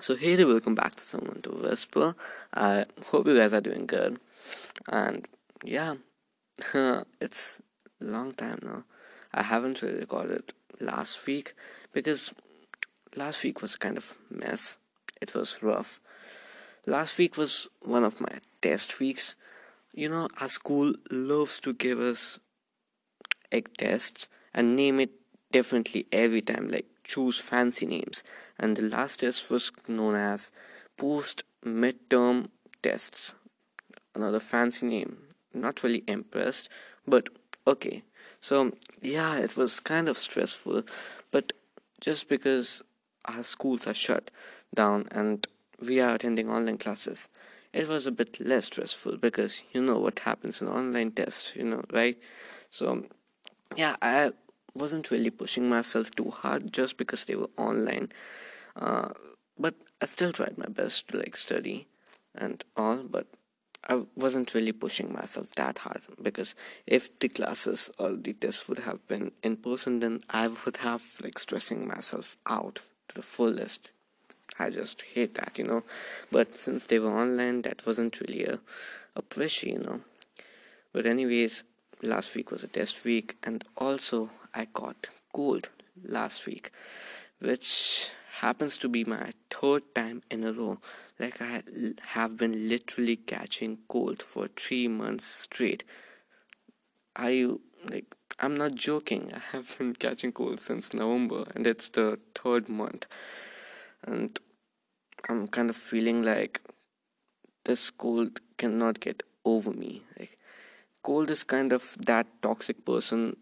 So hey, welcome back to Someone to Whisper. I hope you guys are doing good, and yeah, it's a long time now. I haven't really recorded last week because last week was kind of mess. It was rough. Last week was one of my test weeks. You know, our school loves to give us egg tests and name it differently every time, like choose fancy names. And the last test was known as post midterm tests. Another fancy name. Not really impressed but okay. So yeah it was kind of stressful but just because our schools are shut down and we are attending online classes it was a bit less stressful because you know what happens in online tests you know right? So yeah i wasn't really pushing myself too hard just because they were online uh, but I still tried my best to like study and all, but I wasn't really pushing myself that hard because if the classes or the tests would have been in person, then I would have like stressing myself out to the fullest. I just hate that, you know. But since they were online, that wasn't really a, a pressure, you know. But anyways, last week was a test week, and also I got cold last week, which happens to be my third time in a row. Like I have been literally catching cold for three months straight. I like I'm not joking. I have been catching cold since November, and it's the third month, and I'm kind of feeling like this cold cannot get over me. Like cold is kind of that toxic person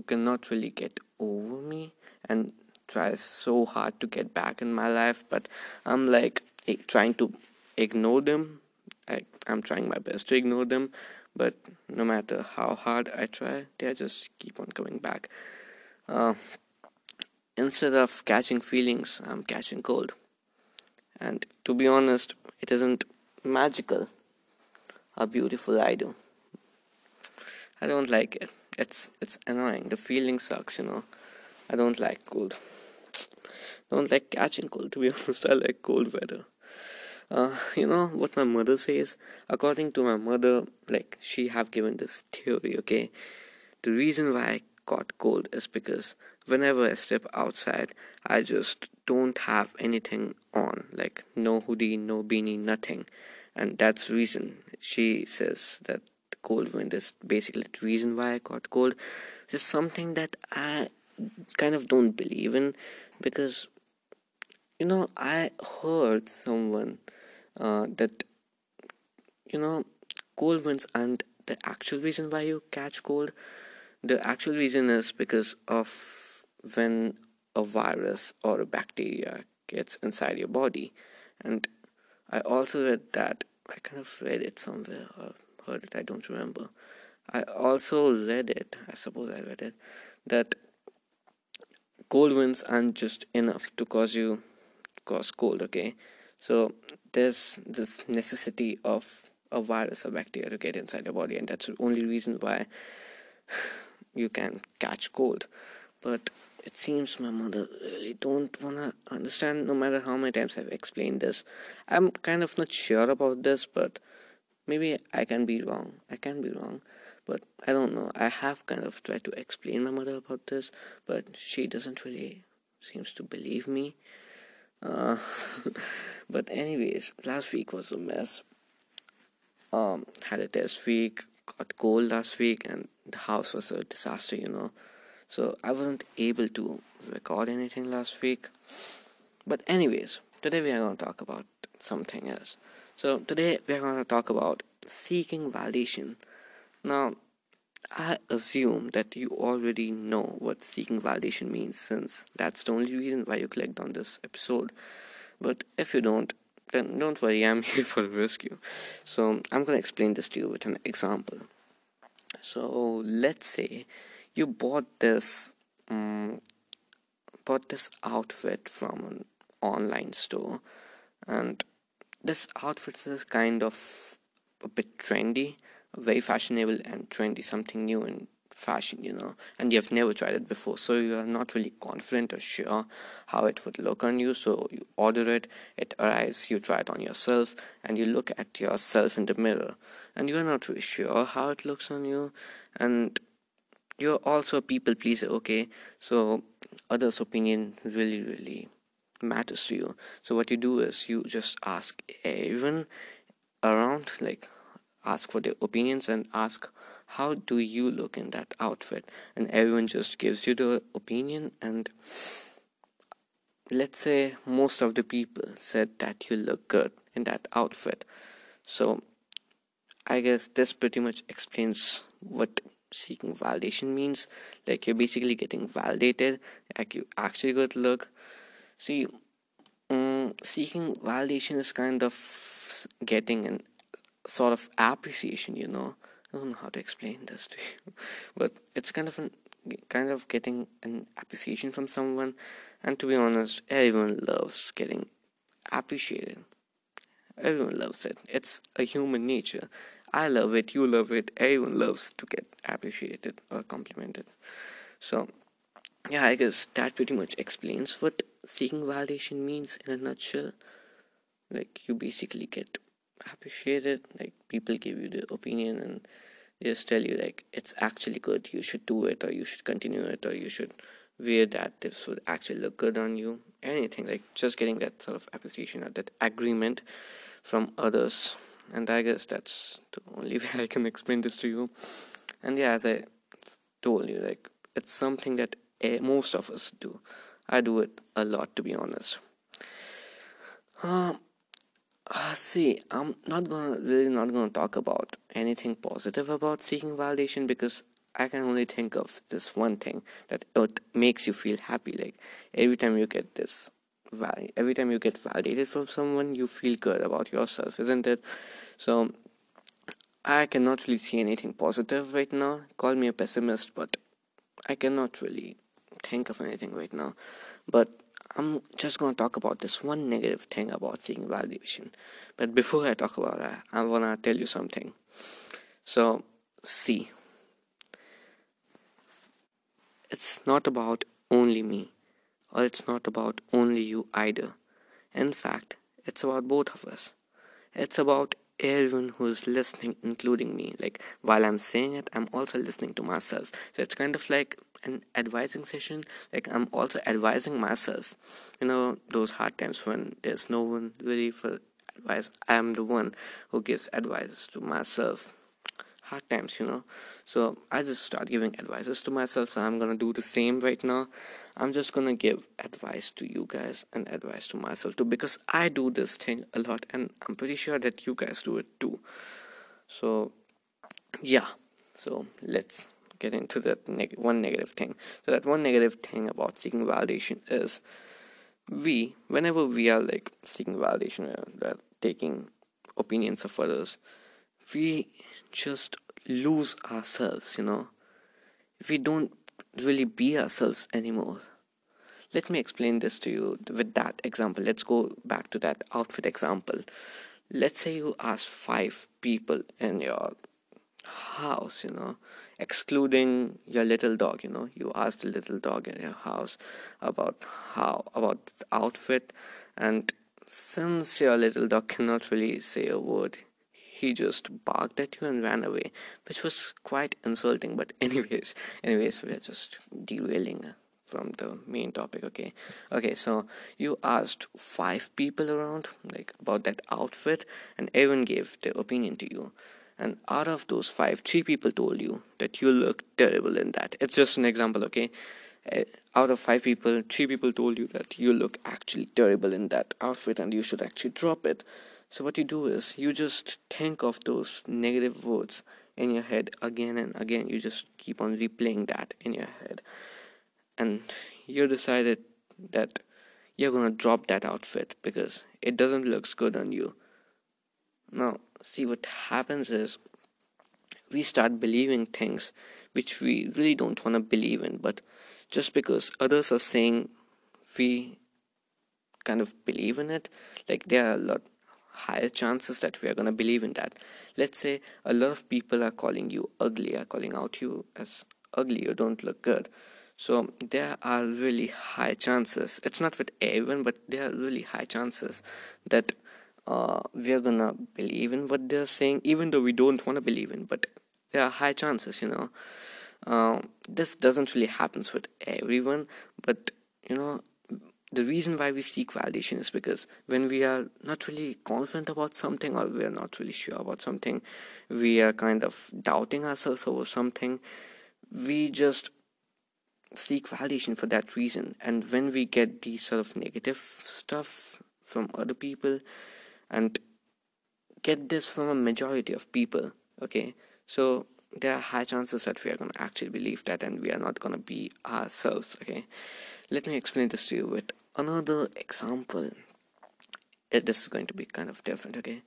who cannot really get over me and try so hard to get back in my life but i'm like trying to ignore them. I, i'm trying my best to ignore them but no matter how hard i try they just keep on coming back. Uh, instead of catching feelings i'm catching cold. And to be honest it isn't magical. How beautiful i do i don't like it it's it's annoying. The feeling sucks you know. I don't like cold. Don't like catching cold to be honest. I like cold weather. Uh, you know what my mother says? According to my mother like she have given this theory okay? The reason why i caught cold is because whenever i step outside i just don't have anything on. Like no hoodie no beanie nothing. And that's reason. She says that cold wind is basically the reason why i caught cold. Just something that i kind of don't believe in because you know i heard someone uh, that you know cold winds aren't the actual reason why you catch cold. The actual reason is because of when a virus or a bacteria gets inside your body. And i also read that i kind of read it somewhere or heard it i don't remember. I also read it i suppose i read it that cold winds aren't just enough to cause you cause cold okay? So there's this necessity of a virus or bacteria to get inside your body and that's the only reason why you can catch cold. But it seems my mother really don't wanna understand no matter how many times I've explained this. I'm kind of not sure about this but maybe I can be wrong. I can be wrong. But I don't know. I have kind of tried to explain my mother about this, but she doesn't really seems to believe me. Uh, but anyways, last week was a mess. Um, had a test week, got cold last week, and the house was a disaster, you know. So I wasn't able to record anything last week. But anyways, today we are going to talk about something else. So today we are going to talk about seeking validation. Now, I assume that you already know what seeking validation means since that's the only reason why you clicked on this episode. But if you don't, then don't worry, I'm here for the rescue. So I'm going to explain this to you with an example. So let's say you bought this um, bought this outfit from an online store and this outfit is kind of a bit trendy very fashionable and trendy, something new in fashion, you know, and you have never tried it before, so you are not really confident or sure how it would look on you. So you order it, it arrives, you try it on yourself, and you look at yourself in the mirror, and you're not really sure how it looks on you, and you're also a people pleaser, okay? So others' opinion really, really matters to you. So what you do is you just ask everyone around, like ask for their opinions and ask how do you look in that outfit? And everyone just gives you the opinion and let's say most of the people said that you look good in that outfit. So i guess this pretty much explains what seeking validation means. Like you're basically getting validated like you actually good look see um, seeking validation is kind of getting an sort of appreciation you know I don't know how to explain this to you, but it's kind of an kind of getting an appreciation from someone, and to be honest, everyone loves getting appreciated. Everyone loves it. It's a human nature. I love it. You love it. Everyone loves to get appreciated or complimented. So, yeah, I guess that pretty much explains what seeking validation means in a nutshell. Like you basically get appreciated like people give you the opinion and just tell you like it's actually good you should do it or you should continue it or you should wear that this would actually look good on you. Anything like just getting that sort of appreciation or that agreement from others. And i guess that's the only way i can explain this to you. And yeah as i told you like it's something that most of us do i do it a lot to be honest um, uh, see, I'm not gonna really not gonna talk about anything positive about seeking validation because I can only think of this one thing that it makes you feel happy. Like every time you get this, every time you get validated from someone, you feel good about yourself, isn't it? So I cannot really see anything positive right now. Call me a pessimist, but I cannot really think of anything right now. But I'm just to talk about this one negative thing about seeking validation. But before I talk about that, I want to tell you something. So, see, it's not about only me, or it's not about only you either. In fact, it's about both of us. It's about everyone who's listening, including me. Like, while I'm saying it, I'm also listening to myself. So, it's kind of like an advising session like i'm also advising myself. You know those hard times when there's no one really for advice i'm the one who gives advice to myself. Hard times you know. So i just start giving advices to myself so i'm gonna do the same right now. I'm just gonna give advice to you guys and advice to myself too because i do this thing a lot and i'm pretty sure that you guys do it too. So yeah. So let's get into that neg- one negative thing. So that one negative thing about seeking validation is we, whenever we are like seeking validation, uh, taking opinions of others, we just lose ourselves. You know, we don't really be ourselves anymore. Let me explain this to you with that example. Let's go back to that outfit example. Let's say you ask five people in your house, you know, excluding your little dog you know. You ask the little dog in your house about how about the outfit and since your little dog cannot really say a word he just barked at you and ran away which was quite insulting. But anyways anyways we're just derailing from the main topic okay? Okay so you asked five people around like about that outfit and everyone gave their opinion to you and out of those five three people told you that you look terrible in that. It's just an example okay? Uh, out of five people three people told you that you look actually terrible in that outfit and you should actually drop it. So what you do is you just think of those negative words in your head again and again. You just keep on replaying that in your head. And you decided that you're gonna drop that outfit because it doesn't look good on you. Now see what happens is we start believing things which we really don't want to believe in but just because others are saying we kind of believe in it like there are a lot higher chances that we are going to believe in that let's say a lot of people are calling you ugly are calling out you as ugly or don't look good. So there are really high chances. It's not with everyone, but there are really high chances that uh, we're gonna believe in what they're saying, even though we don't want to believe in. But there are high chances, you know. Uh, this doesn't really happens with everyone, but you know, the reason why we seek validation is because when we are not really confident about something or we are not really sure about something, we are kind of doubting ourselves over something, we just seek validation for that reason. And when we get these sort of negative stuff from other people and get this from a majority of people, okay, so there are high chances that we are going to actually believe that and we are not going to be ourselves, okay. Let me explain this to you with another example. It, this is going to be kind of different okay?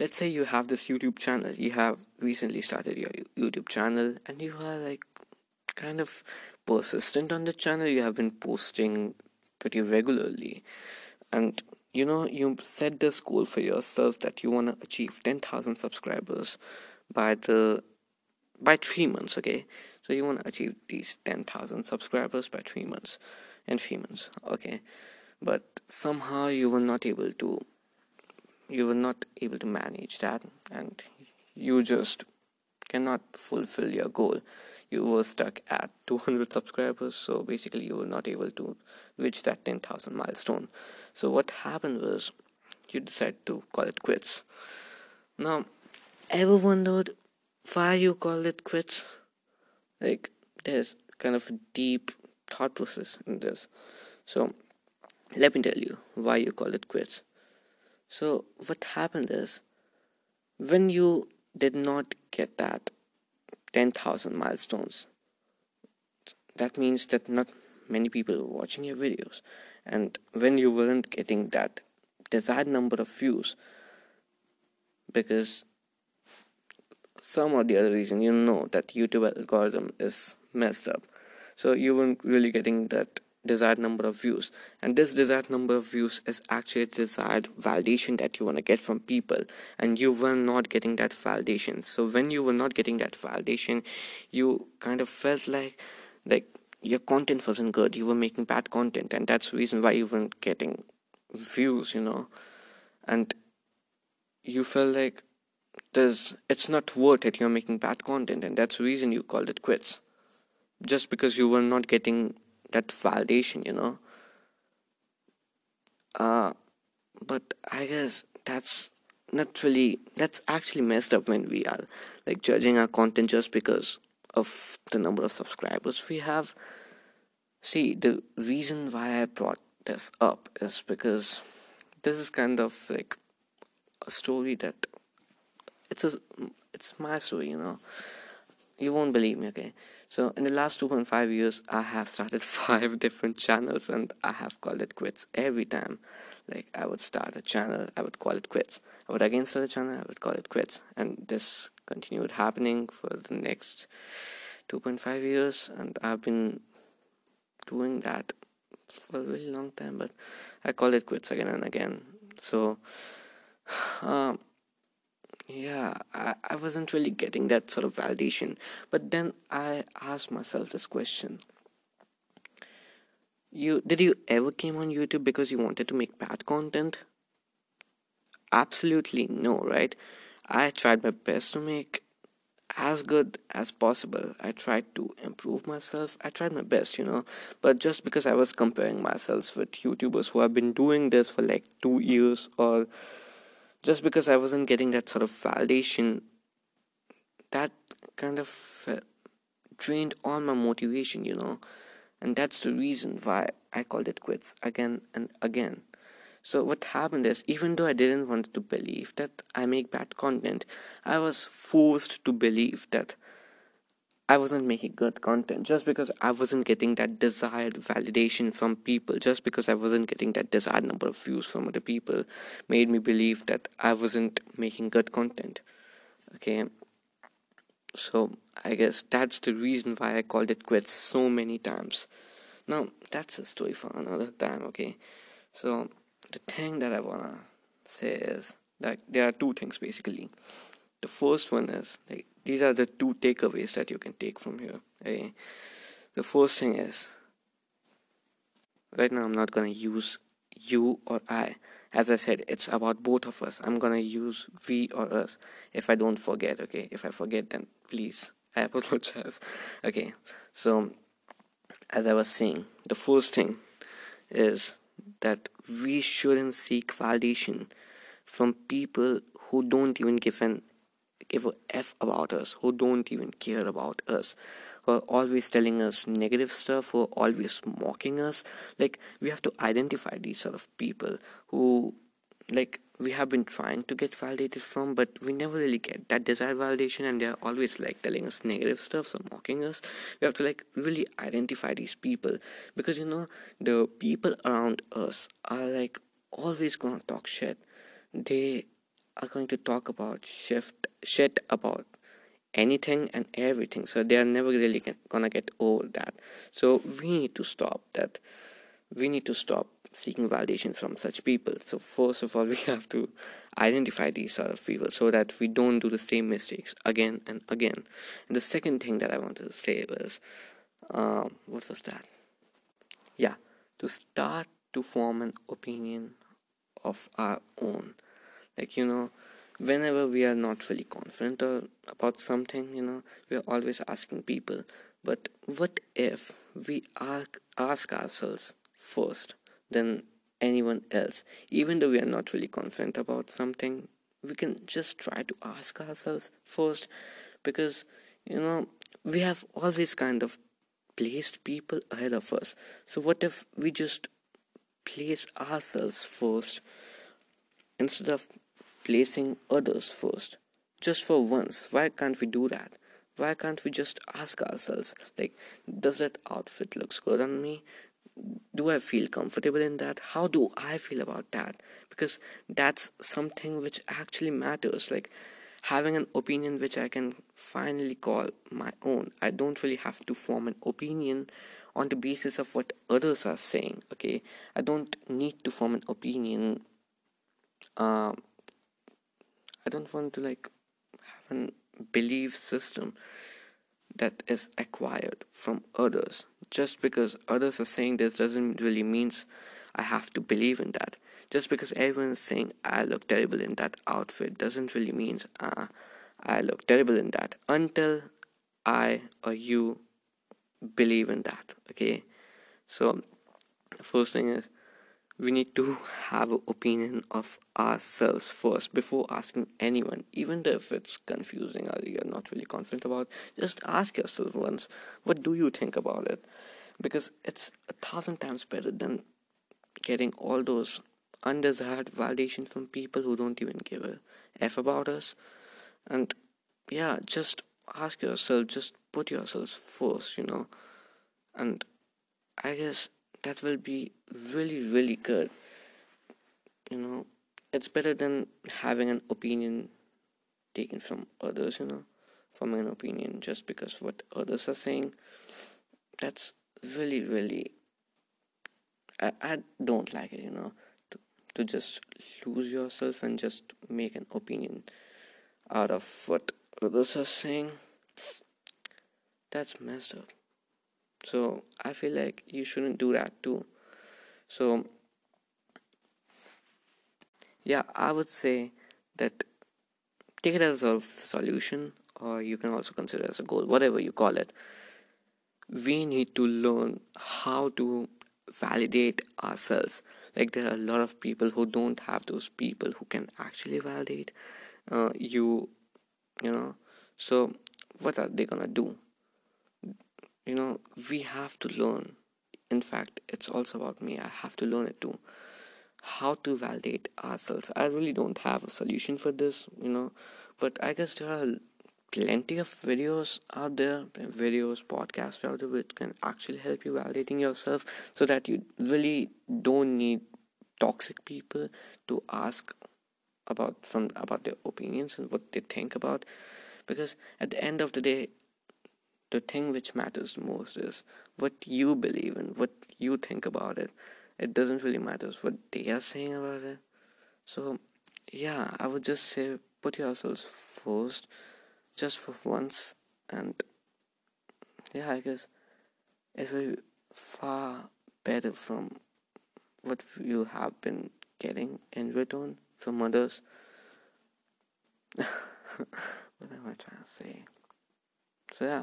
Let's say you have this youtube channel. You have recently started your youtube channel and you are like kind of persistent on the channel. You have been posting pretty regularly. And you know you set this goal for yourself that you want to achieve 10000 subscribers by the by 3 months okay? So you want to achieve these 10000 subscribers by 3 months and 3 months okay? But somehow you were not able to you were not able to manage that and you just cannot fulfill your goal. You were stuck at 200 subscribers so basically you were not able to reach that 10000 milestone so what happened was you decided to call it quits now ever wondered why you call it quits like there's kind of a deep thought process in this so let me tell you why you call it quits. So, what happened is when you did not get that 10,000 milestones, that means that not many people were watching your videos. And when you weren't getting that desired number of views, because some or the other reason you know that YouTube algorithm is messed up, so you weren't really getting that desired number of views. And this desired number of views is actually desired validation that you want to get from people. And you were not getting that validation. So when you were not getting that validation you kind of felt like like your content wasn't good. You were making bad content and that's the reason why you weren't getting views you know. And you felt like there's it's not worth it. You're making bad content and that's the reason you called it quits. Just because you were not getting that validation you know. Uh but i guess that's not really that's actually messed up when we are like judging our content just because of the number of subscribers we have. See the reason why i brought this up is because this is kind of like a story that it's a it's my story you know. You won't believe me okay? So in the last 2.5 years i have started five different channels and i have called it quits every time. Like i would start a channel i would call it quits. I would again start a channel i would call it quits. And this continued happening for the next 2.5 years and i've been doing that for a really long time but i call it quits again and again. So um, yeah I, I wasn't really getting that sort of validation. But then i asked myself this question. You did you ever came on youtube because you wanted to make bad content? Absolutely no right i tried my best to make as good as possible i tried to improve myself i tried my best you know but just because i was comparing myself with youtubers who have been doing this for like two years or just because I wasn't getting that sort of validation, that kind of uh, drained all my motivation, you know. And that's the reason why I called it quits again and again. So, what happened is, even though I didn't want to believe that I make bad content, I was forced to believe that I wasn't making good content just because I wasn't getting that desired validation from people, just because I wasn't getting that desired number of views from other people, made me believe that I wasn't making good content. Okay, so I guess that's the reason why I called it quits so many times. Now, that's a story for another time, okay? So, the thing that I wanna say is that there are two things basically. the first one is like these are the two takeaways that you can take from here okay? The first thing is right now i'm not to use you or i. As i said it's about both of us. I'm to use we or us if i don't forget okay? If i forget then please i apologize okay? So as i was saying the first thing is that we shouldn't seek validation from people who don't even give an give a f about us, who don't even care about us, who are always telling us negative stuff, who are always mocking us. Like we have to identify these sort of people who like we have been trying to get validated from but we never really get that desired validation and they're always like telling us negative stuff or mocking us. We have to like really identify these people because you know the people around us are like always gonna talk shit. They are going to talk about shift shit about anything and everything so they are never really gonna get over that. So we need to stop that. We need to stop seeking validation from such people. So, first of all, we have to identify these sort of people so that we don't do the same mistakes again and again. And the second thing that I wanted to say was um, what was that? Yeah, to start to form an opinion of our own. Like, you know, whenever we are not really confident or about something, you know, we are always asking people, but what if we ask, ask ourselves first? Than anyone else. Even though we are not really confident about something, we can just try to ask ourselves first because you know we have always kind of placed people ahead of us. So, what if we just place ourselves first instead of placing others first? Just for once, why can't we do that? Why can't we just ask ourselves, like, does that outfit looks good on me? Do I feel comfortable in that? How do I feel about that? Because that's something which actually matters. Like having an opinion which I can finally call my own. I don't really have to form an opinion on the basis of what others are saying. Okay, I don't need to form an opinion. Um, I don't want to like have a belief system that is acquired from others just because others are saying this doesn't really means I have to believe in that. Just because everyone is saying I look terrible in that outfit doesn't really means uh, I look terrible in that until I or you believe in that. Okay, so first thing is we need to have an opinion of ourselves first before asking anyone even if it's confusing or you're not really confident about just ask yourself once what do you think about it because it's a thousand times better than getting all those undesired validation from people who don't even give a f about us. And yeah just ask yourself just put yourselves first you know. And i guess that will be really really good you know. It's better than having an opinion taken from others you know forming an opinion just because what others are saying. That's really really I, I don't like it you know to, to just lose yourself and just make an opinion out of what others are saying. That's messed up. So i feel like you shouldn't do that too. So yeah i would say that take it as a solution or you can also consider as a goal whatever you call it we need to learn how to validate ourselves. Like there are a lot of people who don't have those people who can actually validate uh, you you know. So what are they gonna do? You know we have to learn. In fact it's also about me. I have to learn it too. How to validate ourselves. I really don't have a solution for this you know. But i guess there are plenty of videos out there videos podcasts out there which can actually help you validating yourself so that you really don't need toxic people to ask about some about their opinions and what they think about. Because at the end of the day the thing which matters most is what you believe in what you think about it. It doesn't really matter what they are saying about it. So yeah i would just say put yourselves first just for once and yeah i guess it will be far better from what you have been getting in return from others what am i trying to say? So yeah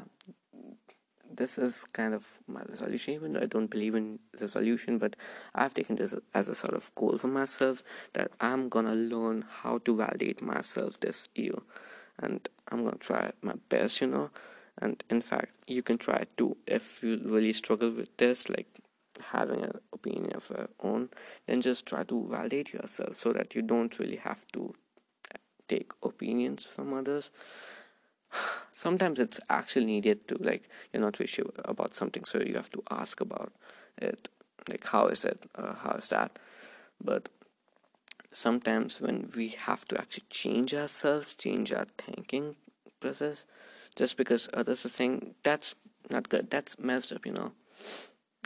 this is kind of my resolution even though i don't believe in resolution but i've taken this as a sort of goal for myself that i'm gonna learn how to validate myself this year and i'm gonna try my best you know. And in fact you can try too if you really struggle with this like having an opinion of your own then just try to validate yourself so that you don't really have to take opinions from others. Sometimes it's actually needed to like you're not really sure about something so you have to ask about it like how is it uh, how is that? But sometimes when we have to actually change ourselves change our thinking process just because others are saying that's not good that's messed up you know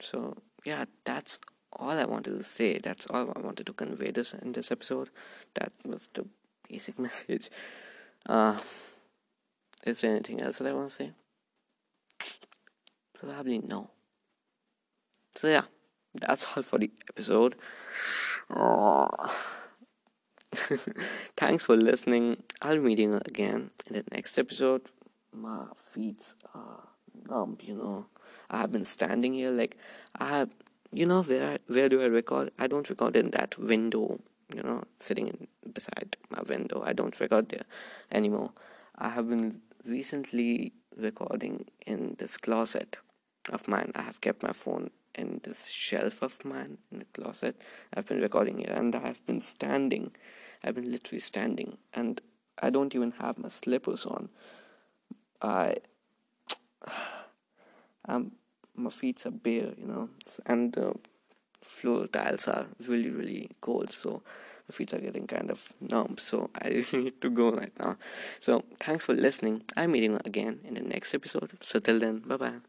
so yeah that's all i wanted to say that's all i wanted to convey this in this episode that was the basic message uh is there anything else that I want to say? Probably no. So yeah, that's all for the episode. Thanks for listening. I'll meeting again in the next episode. My feet are numb, you know. I have been standing here like I have you know where where do I record? I don't record in that window, you know, sitting in, beside my window. I don't record there anymore. I have been recently recording in this closet of mine. I have kept my phone in this shelf of mine in the closet. I've been recording it and I've been standing. I've been literally standing and I don't even have my slippers on. I um my feet are bare, you know, and the floor tiles are really really cold so my feet are getting kind of numb so i need to go right now. So thanks for listening. I'm meeting again in the next episode. So till then bye bye